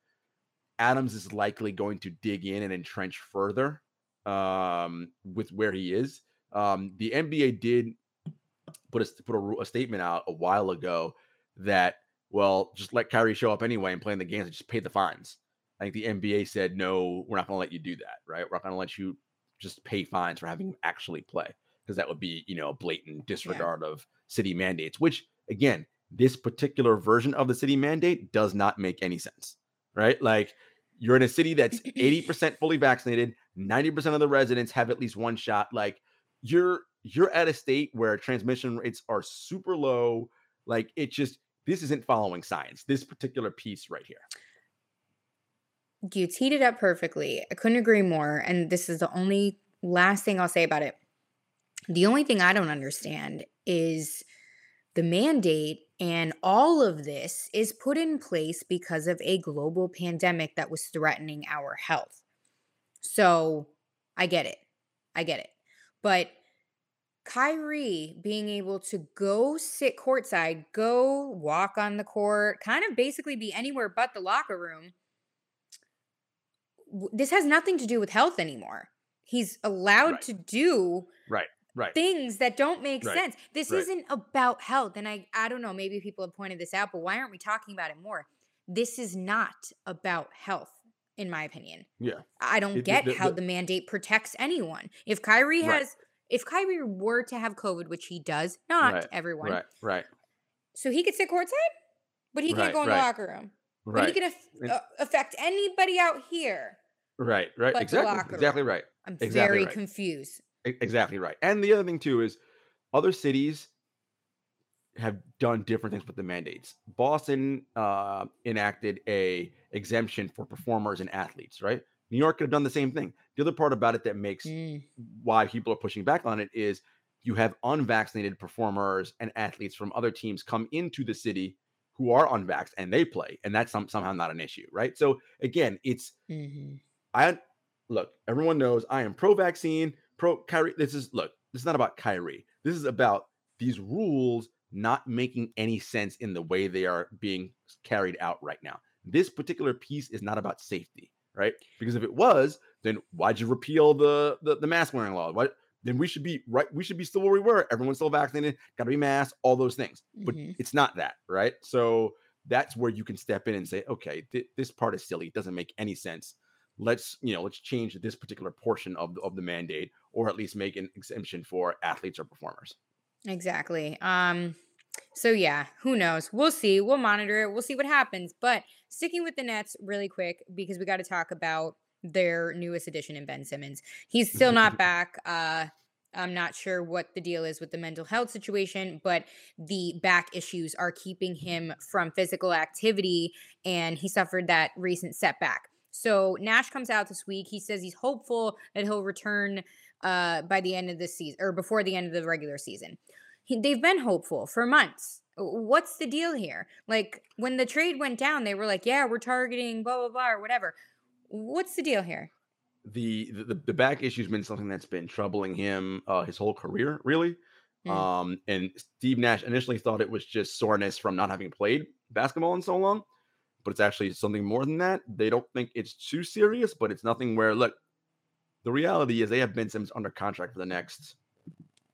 Adams is likely going to dig in and entrench further um, with where he is. Um, the NBA did put a put a, a statement out a while ago that well, just let Kyrie show up anyway and play in the games and just pay the fines. I think the NBA said no, we're not going to let you do that, right? We're not going to let you just pay fines for having him actually play because that would be, you know, a blatant disregard of city mandates. Which again, this particular version of the city mandate does not make any sense, right? Like you're in a city that's 80% fully vaccinated, 90% of the residents have at least one shot. Like you're you're at a state where transmission rates are super low. Like it just this isn't following science. This particular piece right here. you teed it up perfectly. I couldn't agree more. And this is the only last thing I'll say about it. The only thing I don't understand is the mandate and all of this is put in place because of a global pandemic that was threatening our health. So I get it. I get it. But Kyrie being able to go sit courtside, go walk on the court, kind of basically be anywhere but the locker room. This has nothing to do with health anymore. He's allowed Right. to do Right. Right. things that don't make Right, sense. This right. isn't about health. And I I don't know, maybe people have pointed this out, but why aren't we talking about it more? This is not about health in my opinion. Yeah. I don't It- get how the- the mandate protects anyone. If Kyrie Right. has if Kyrie were to have COVID, which he does, not Right, everyone. Right. Right. So he could sit courtside, but he Right, can't go in right. the locker room. But he Right. can And- uh, affect anybody out here. Right. Right. Exactly. Exactly right. I'm Exactly very right. confused. Exactly right. And the other thing too is other cities have done different things with the mandates. Boston uh, enacted a exemption for performers and athletes, right? New York could have done the same thing. The other part about it that makes Mm, why people are pushing back on it is you have unvaccinated performers and athletes from other teams come into the city who are unvaxxed and they play, and that's some, somehow not an issue, right? So again, it's mhm. I look, everyone knows I am pro vaccine, pro Kyrie. This is look, this is not about Kyrie. This is about these rules not making any sense in the way they are being carried out right now. This particular piece is not about safety, right? Because if it was, then why'd you repeal the the, the mask wearing law? What then we should be right, we should be still where we were. Everyone's still vaccinated, gotta be masked, all those things. But Mhm. it's not that, right? So that's where you can step in and say, okay, th- this part is silly. It doesn't make any sense let's you know let's change this particular portion of the, of the mandate or at least make an exemption for athletes or performers Exactly. Um so yeah, who knows? We'll see. We'll monitor it. We'll see what happens. But sticking with the Nets really quick because we got to talk about their newest addition in Ben Simmons. He's still not back. Uh I'm not sure what the deal is with the mental health situation, but the back issues are keeping him from physical activity and he suffered that recent setback. So Nash comes out this week. He says he's hopeful that he'll return uh, by the end of the season or before the end of the regular season. He, they've been hopeful for months. What's the deal here? Like when the trade went down, they were like, "Yeah, we're targeting blah blah blah or whatever." What's the deal here? the, the the back issue's been something that's been troubling him uh his whole career really Mm. um and steve nash initially thought it was just soreness from not having played basketball in so long but it's actually something more than that they don't think it's too serious but it's nothing where look the reality is they have ben simmons under contract for the next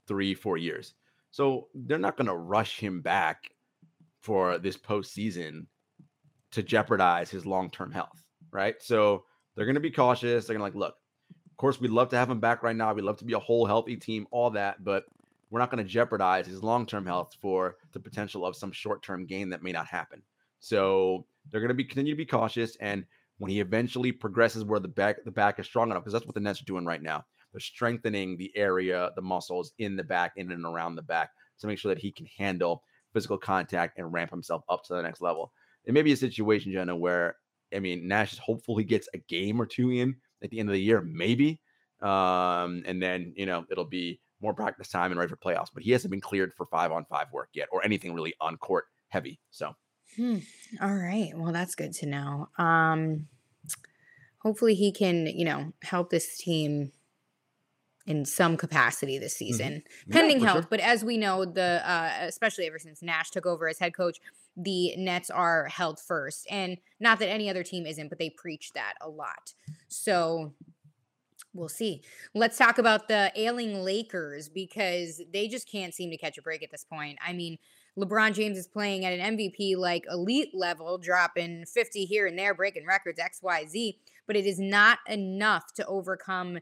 three four years so they're not going to rush him back for this postseason to jeopardize his long-term health right so they're going to be cautious. They're going to like, look, of course, we'd love to have him back right now. We'd love to be a whole healthy team, all that, but we're not going to jeopardize his long term health for the potential of some short term gain that may not happen. So they're going to be continue to be cautious. And when he eventually progresses where the back the back is strong enough, because that's what the Nets are doing right now. They're strengthening the area, the muscles in the back, in and around the back to make sure that he can handle physical contact and ramp himself up to the next level. It may be a situation, Jenna, where I mean, Nash is hopeful he gets a game or two in at the end of the year, maybe. Um, and then, you know, it'll be more practice time and ready for playoffs. But he hasn't been cleared for five on five work yet or anything really on court heavy. So, Hmm. All right. Well, that's good to know. Um, hopefully, he can, you know, help this team in some capacity this season, yeah, pending for health. sure. But as we know, the uh, especially ever since Nash took over as head coach, the Nets are held first, and not that any other team isn't, but they preach that a lot. So. We'll see. Let's talk about the ailing Lakers because they just can't seem to catch a break at this point. I mean, LeBron James is playing at an MVP like elite level, dropping 50 here and there, breaking records, XYZ, but it is not enough to overcome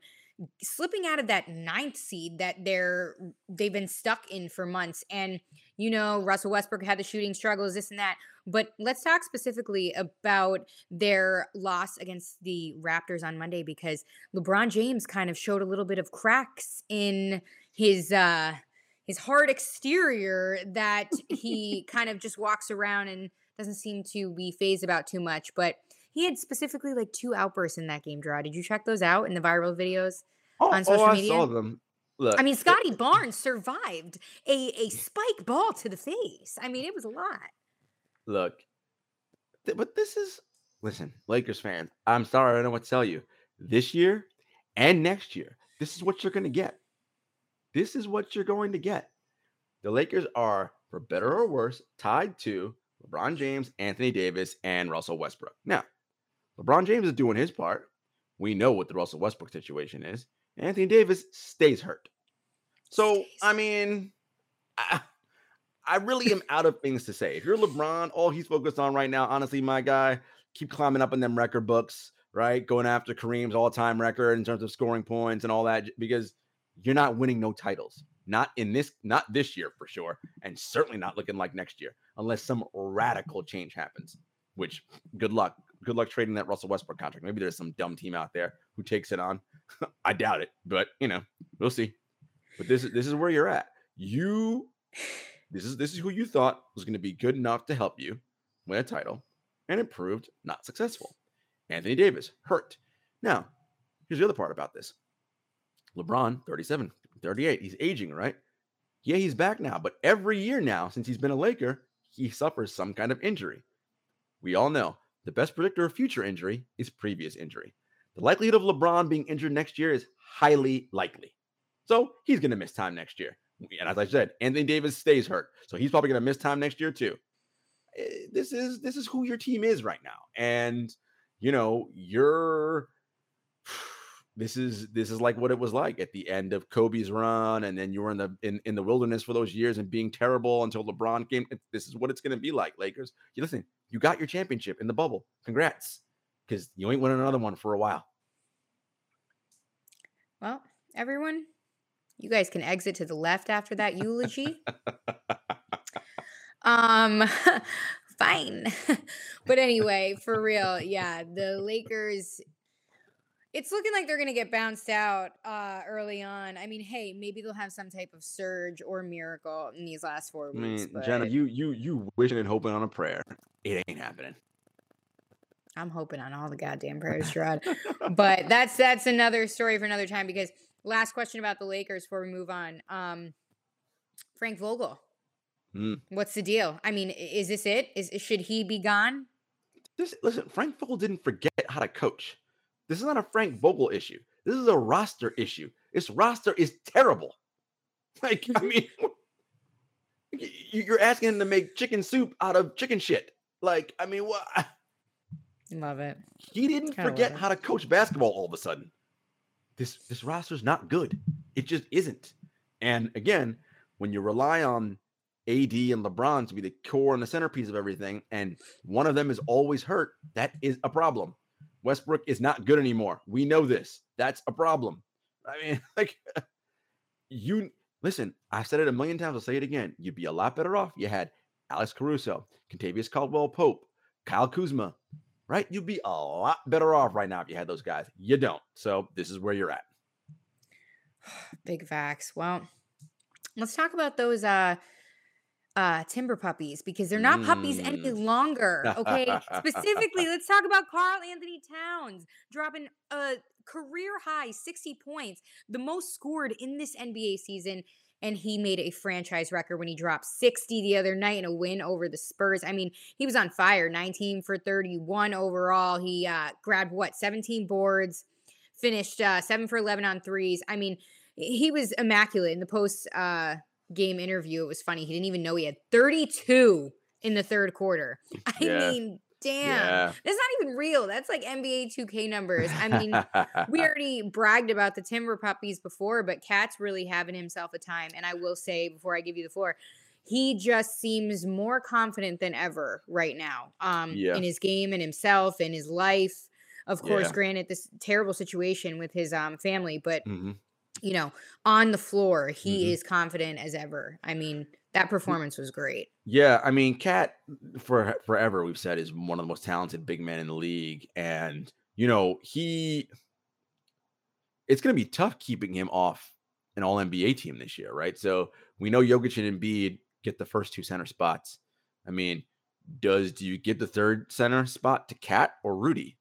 slipping out of that ninth seed that they're they've been stuck in for months. And you know, Russell Westbrook had the shooting struggles, this and that. But let's talk specifically about their loss against the Raptors on Monday because LeBron James kind of showed a little bit of cracks in his uh his hard exterior that he kind of just walks around and doesn't seem to be fazed about too much. But he had specifically like two outbursts in that game draw. Did you check those out in the viral videos? oh, On oh, social I media? saw them. Look, I mean, it- Scottie Barnes survived a, a spike ball to the face. I mean, it was a lot. look, th- but this is listen, Lakers fans. I'm sorry, I don't know what to tell you. This year and next year, this is what you're going to get. This is what you're going to get. The Lakers are, for better or worse, tied to LeBron James, Anthony Davis, and Russell Westbrook. Now, LeBron James is doing his part. We know what the Russell Westbrook situation is. Anthony Davis stays hurt. So, I mean, I, I really am out of things to say. If you're LeBron, all he's focused on right now, honestly, my guy, keep climbing up in them record books, right? Going after Kareem's all-time record in terms of scoring points and all that, because you're not winning no titles. Not in this, not this year for sure, and certainly not looking like next year, unless some radical change happens. Which, good luck. Good luck trading that Russell Westbrook contract. Maybe there's some dumb team out there who takes it on. I doubt it, but you know, we'll see. But this is this is where you're at. You this is this is who you thought was going to be good enough to help you win a title, and it proved not successful. Anthony Davis hurt. Now, here's the other part about this. LeBron, 37, 38. He's aging, right? Yeah, he's back now, but every year now, since he's been a Laker, he suffers some kind of injury. We all know the best predictor of future injury is previous injury. The likelihood of LeBron being injured next year is highly likely. So he's going to miss time next year. And as I said, Anthony Davis stays hurt. So he's probably going to miss time next year too. Eh, This is this is who your team is right now. And you know, you're this is this is like what it was like at the end of Kobe's run, and then you were in the in, in the wilderness for those years and being terrible until LeBron came. This is what it's going to be like, Lakers. You listen, you got your championship in the bubble. Congrats, because you ain't winning another one for a while. Well, everyone, you guys can exit to the left after that eulogy. um fine. but anyway, for real, yeah, the Lakers it's looking like they're going to get bounced out uh early on. I mean, hey, maybe they'll have some type of surge or miracle in these last 4 I weeks, mean, but Jenna, you you you wishing and hoping on a prayer. It ain't happening. I'm hoping on all the goddamn prayers, Jarod. but that's that's another story for another time because last question about the Lakers before we move on. Um Frank Vogel. Hmm. What's the deal? I mean, is this it? Is should he be gone? This listen, Frank Vogel didn't forget how to coach. This is not a Frank Vogel issue. This is a roster issue. This roster is terrible. Like, I mm-hmm. mean, y- y- you're asking him to make chicken soup out of chicken shit. Like, I mean, what? Love it. He didn't Kinda forget how to coach basketball all of a sudden. This this roster's not good. It just isn't. And again, when you rely on AD and LeBron to be the core and the centerpiece of everything, and one of them is always hurt, that is a problem. Westbrook is not good anymore. We know this. That's a problem. I mean, like you listen, I've said it a million times, I'll say it again. You'd be a lot better off. You had Alex Caruso, Kentavious Caldwell Pope, Kyle Kuzma, right? You'd be a lot better off right now if you had those guys. You don't. So this is where you're at. Big facts. Well, let's talk about those uh uh timber puppies because they're not puppies any Mm. longer. Okay. Specifically, let's talk about Karl Anthony Towns dropping a career high 60 points, the most scored in this NBA season. And he made a franchise record when he dropped 60 the other night in a win over the Spurs. I mean, he was on fire 19 for 31 overall. He uh, grabbed what, 17 boards, finished uh, 7 for 11 on threes. I mean, he was immaculate in the post uh, game interview. It was funny. He didn't even know he had 32 in the third quarter. I Yeah. mean, damn. Yeah. That's not even real. That's like NBA 2K numbers. I mean, we already bragged about the Timber Puppies before, but KAT's really having himself a time. And I will say, before I give you the floor, he just seems more confident than ever right now um, Yeah. in his game and himself and his life. Of course, Yeah. granted, this terrible situation with his um, family, but Mhm. You know, on the floor, he Mhm. is confident as ever. I mean, that performance was great. Yeah, I mean, KAT for forever we've said is one of the most talented big men in the league, and you know he. It's going to be tough keeping him off an All NBA team this year, right? So we know Jokic and Embiid get the first two center spots. I mean, does do you give the third center spot to KAT or Rudy?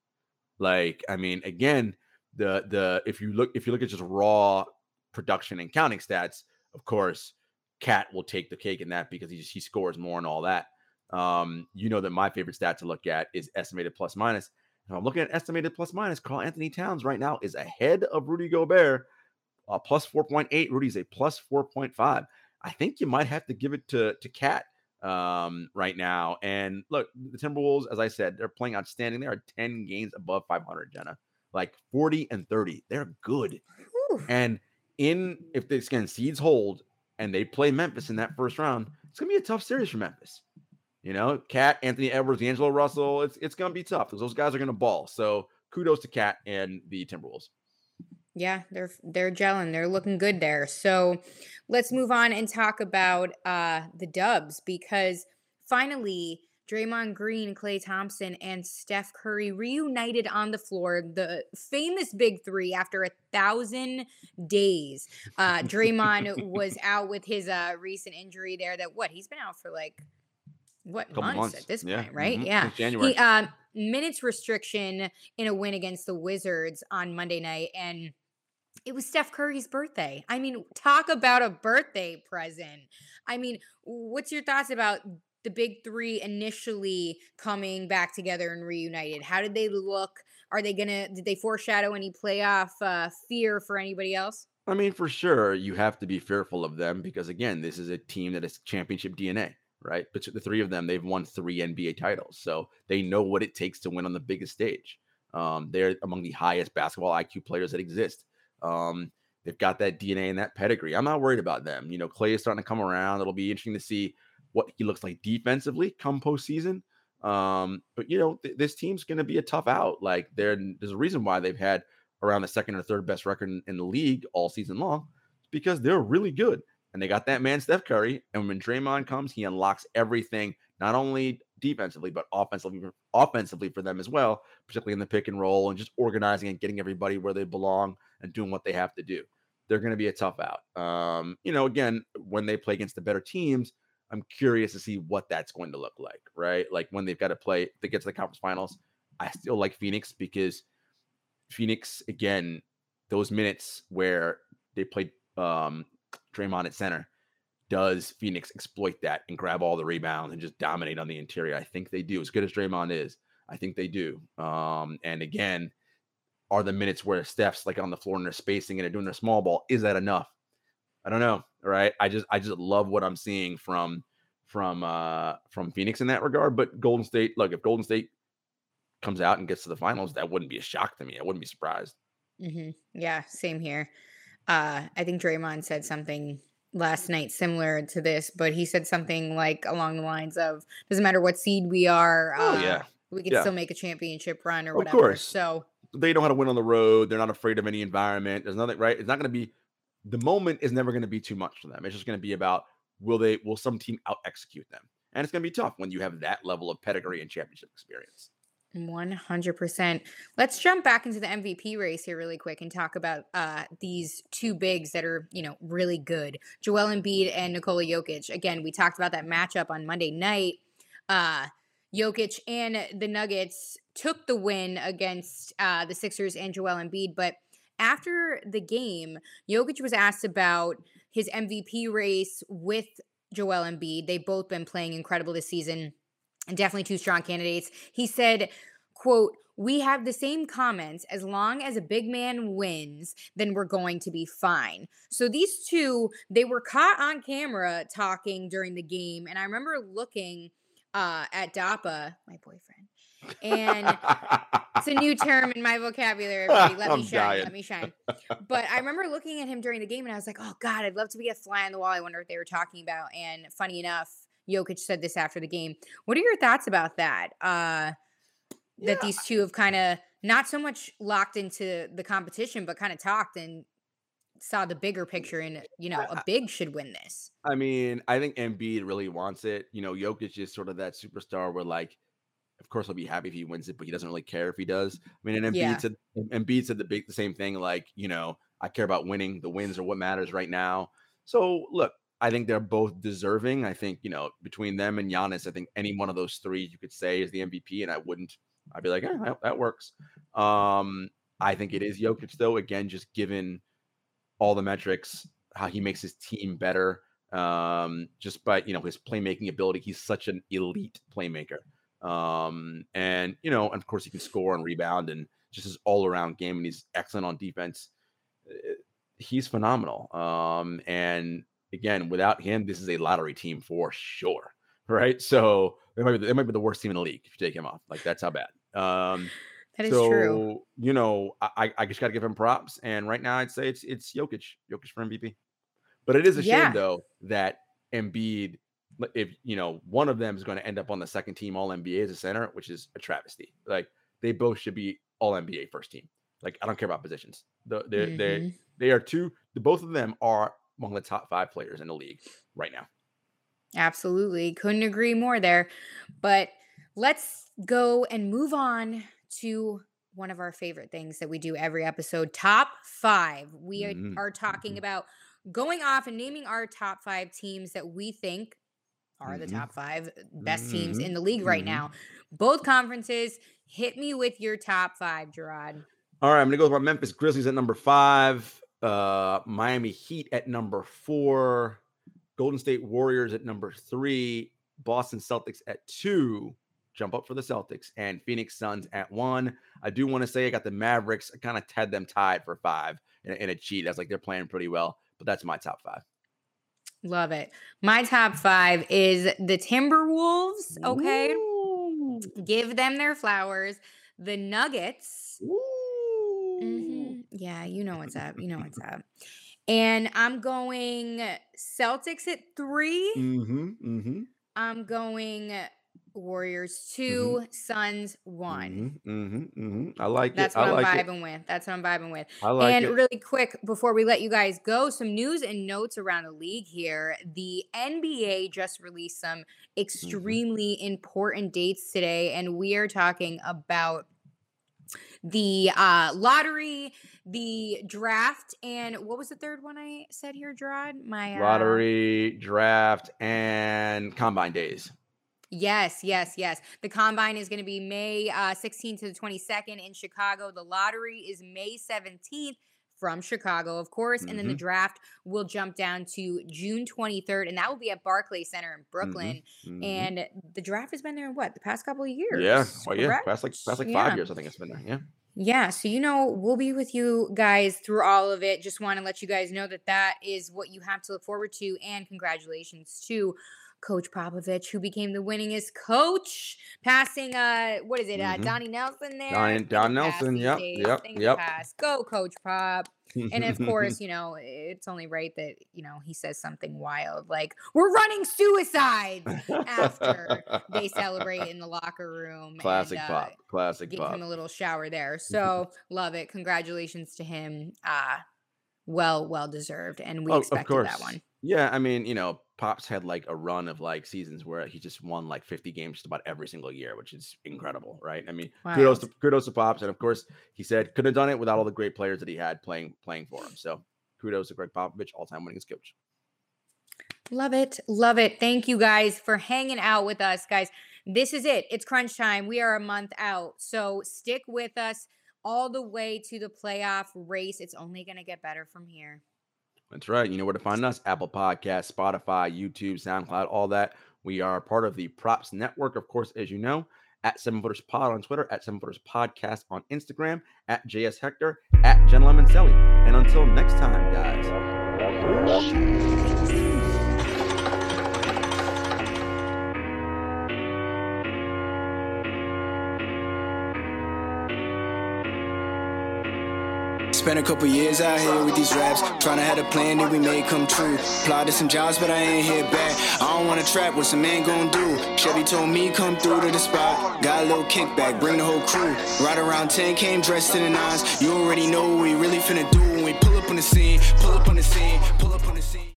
Like, I mean, again, the the if you look if you look at just raw production and counting stats, of course, KAT will take the cake in that because he just, he scores more and all that. Um, you know that my favorite stat to look at is estimated plus minus. If I'm looking at estimated plus minus, Karl Anthony Towns right now is ahead of Rudy Gobert, uh, plus 4.8. Rudy's a plus 4.5. I think you might have to give it to to KAT um, right now. And look, the Timberwolves, as I said, they're playing outstanding. They are 10 games above 500, Jenna, like 40 and 30. They're good. Whew. And in if this again seeds hold and they play Memphis in that first round, it's gonna be a tough series for Memphis. You know, KAT, Anthony Edwards, D'Angelo Russell, it's it's gonna be tough because those guys are gonna ball. So kudos to KAT and the Timberwolves. Yeah, they're they're gelling. They're looking good there. So let's move on and talk about uh the Dubs because finally Draymond Green, Klay Thompson, and Steph Curry reunited on the floor. The famous big three after a thousand days. Uh, Draymond was out with his uh, recent injury there. That what he's been out for like what months, months. at this Yeah. point, right? Mhm. Yeah. January. He, um, minutes restriction in a win against the Wizards on Monday night, and it was Steph Curry's birthday. I mean, talk about a birthday present. I mean, what's your thoughts about the big three initially coming back together and reunited? How did they look? Are they gonna? Did they foreshadow any playoff uh, fear for anybody else? I mean, for sure, you have to be fearful of them because again, this is a team that has championship DNA, right? But the three of them, they've won three NBA titles, so they know what it takes to win on the biggest stage. Um, they're among the highest basketball IQ players that exist. Um, they've got that DNA and that pedigree. I'm not worried about them. You know, Klay is starting to come around. It'll be interesting to see what he looks like defensively come postseason. Um, but you know, th- this team's going to be a tough out. Like, there, there's a reason why they've had around the second or third best record in, in the league all season long. Because they're really good. And they got that man, Steph Curry. And when Draymond comes, he unlocks everything, not only defensively, but offensively, offensively for them as well, particularly in the pick and roll and just organizing and getting everybody where they belong and doing what they have to do. They're going to be a tough out. Um, you know, again, when they play against the better teams, I'm curious to see what that's going to look like, right? Like when they've got to play to get to the conference finals. I still like Phoenix because Phoenix, again, those minutes where they played um Draymond at center, does Phoenix exploit that and grab all the rebounds and just dominate on the interior? I think they do. As good as Draymond is, I think they do. Um, and again, are the minutes where Steph's like on the floor and they're spacing and they're doing their small ball? Is that enough? I don't know. Right. I just I just love what I'm seeing from from uh from Phoenix in that regard. But Golden State, look, if Golden State comes out and gets to the finals, that wouldn't be a shock to me. I wouldn't be surprised. hmm Yeah, same here. Uh, I think Draymond said something last night similar to this, but he said something like along the lines of, "Doesn't matter what seed we are, Oh, uh, yeah. we can Yeah. still make a championship run or Of whatever." course. So They know how to win on the road. They're not afraid of any environment. There's nothing right. It's not going to be the moment is never going to be too much for them. It's just going to be about will they will some team out execute them, and it's going to be tough when you have that level of pedigree and championship experience. One hundred percent. Let's jump back into the MVP race here really quick and talk about uh, these two bigs that are you know really good, Joel Embiid and Nikola Jokic. Again, we talked about that matchup on Monday night. Uh, Jokic and the Nuggets took the win against uh, the Sixers and Joel Embiid, but after the game, Jokic was asked about his MVP race with Joel Embiid. They've both been playing incredible this season and definitely two strong candidates. He said, quote, we have the same comments as long as a big man wins then we're going to be fine so these two they were caught on camera talking during the game and i remember looking uh at dappa my boyfriend and it's a new term in my vocabulary everybody let me I'm shine dying. let me shine but i remember looking at him during the game and i was like oh god i'd love to be a fly on the wall i wonder what they were talking about and funny enough Jokic said this after the game. What are your thoughts about that? Uh, Yeah, that these two have kind of not so much locked into the competition, but kind of talked and saw the bigger picture. And you know, a big should win this. I mean, I think Embiid really wants it. You know, Jokic is sort of that superstar where, like, of course, he'll be happy if he wins it, but he doesn't really care if he does. I mean, and Embiid Yeah. said Embiid said the big the same thing. Like, you know, I care about winning. The wins are what matters right now. So, look, I think they're both deserving. I think you know between them and Giannis, I think any one of those three you could say is the MVP, and I wouldn't. I'd be like, eh, that, that works. Um, I think it is Jokic though. Again, just given all the metrics, how he makes his team better, um, just by you know his playmaking ability. He's such an elite playmaker, um, and you know, and of course, he can score and rebound, and just his all around game, and he's excellent on defense. Uh, He's phenomenal. Um, and again, without him, this is a lottery team for sure, right? So they might be they might be the worst team in the league if you take him off. Like that's how bad. Um, That is so, true. You know, I, I- just got to give him props. And right now, I'd say it's it's Jokic, Jokic for MVP. But it is a Yeah. shame though that Embiid, if you know, one of them is going to end up on the second team All NBA as a center, which is a travesty. Like they both should be All NBA first team. Like I don't care about positions. The, they they Mhm. they are two. The both of them are among the top five players in the league right now. Absolutely. Couldn't agree more there. But let's go and move on to one of our favorite things that we do every episode top five. We are, Mhm, are talking mhm. about going off and naming our top five teams that we think are the Mhm. top five best teams Mhm, in the league right mhm. now. Both conferences. Hit me with your top five, Jarod. All right, I'm gonna go with my Memphis Grizzlies at number five, uh, Miami Heat at number four, Golden State Warriors at number three, Boston Celtics at two. Jump up for the Celtics and Phoenix Suns at one. I do want to say I got the Mavericks. I kind of had them tied for five in a, in a cheat. I was like, they're playing pretty well, but that's my top five. Love it. My top five is the Timberwolves. Okay. Ooh. Give them their flowers. The Nuggets. Ooh. Mhm. Yeah, you know what's up. You know what's up. And I'm going Celtics at 3 Mm-hmm. Mm-hmm. I'm going Warriors 2, Suns one Mm-hmm. Mm-hmm. mm-hmm. I like That's it. what I I'm like it. vibing with. That's what I'm vibing with. I like and it. really quick before we let you guys go, some news and notes around the league here. The NBA just released some Mm-hmm. extremely important dates today, and we are talking about the uh, lottery, the draft, and what was the third one I said here, Jarod? My uh, Lottery, draft, and combine days. Yes, yes, yes. The combine is going to be May uh, 16th to the 22nd in Chicago. The lottery is May 17th from Chicago, of course. And then the Mhm. draft will jump down to June 23rd, and that will be at Barclays Center in Brooklyn. Mhm. And the draft has been there, in what, the past couple of years? yeah, well, yeah, correct? past like past like Yeah. five years, I think it's been there. Yeah. Yeah, so you know, we'll be with you guys through all of it. Just want to let you guys know that that is what you have to look forward to. And congratulations to Coach Popovich, who became the winningest coach, passing uh, what is it, uh, Mhm. Donnie Nelson there? Donnie- Don Nelson, yep, yep, thing yep. past. Go, Coach Pop. And of course, you know, it's only right that you know he says something wild like "We're running suicide" after they celebrate in the locker room. classic and, uh, pop, classic give pop. him a little shower there. So love it. Congratulations to him. Uh well, well deserved. And we Oh, expected that one. Yeah, I mean, you know, Pops had like a run of like seasons where he just won like 50 games just about every single year, which is incredible, right? I mean, kudos to kudos to Pops, and of course, he said couldn't have done it without all the great players that he had playing playing for him. So, kudos to Gregg Popovich, all time winningest coach. Love it. Love it. Thank you guys for hanging out with us, guys. This is it. It's crunch time. We are a month out. So stick with us all the way to the playoff race. It's only going to get better from here. That's right. You know where to find us Apple Podcasts, Spotify, YouTube, SoundCloud, all that. We are part of the Props Network, of course, as you know, at Seven Footers Pod on Twitter, at Seven Footers Podcast on Instagram, at JS Hector, at Jenna Lemoncelli. And until next time, guys. Spent a couple years out here with these raps, trying to have a plan that we made come true. To some jobs, but I ain't here back. I don't wanna trap, what's a man gonna do? Chevy told me come through to the spot. Got a little kickback, bring the whole crew. Right around 10, came dressed to the nines. You already know what we really finna do when we pull up on the scene, pull up on the scene.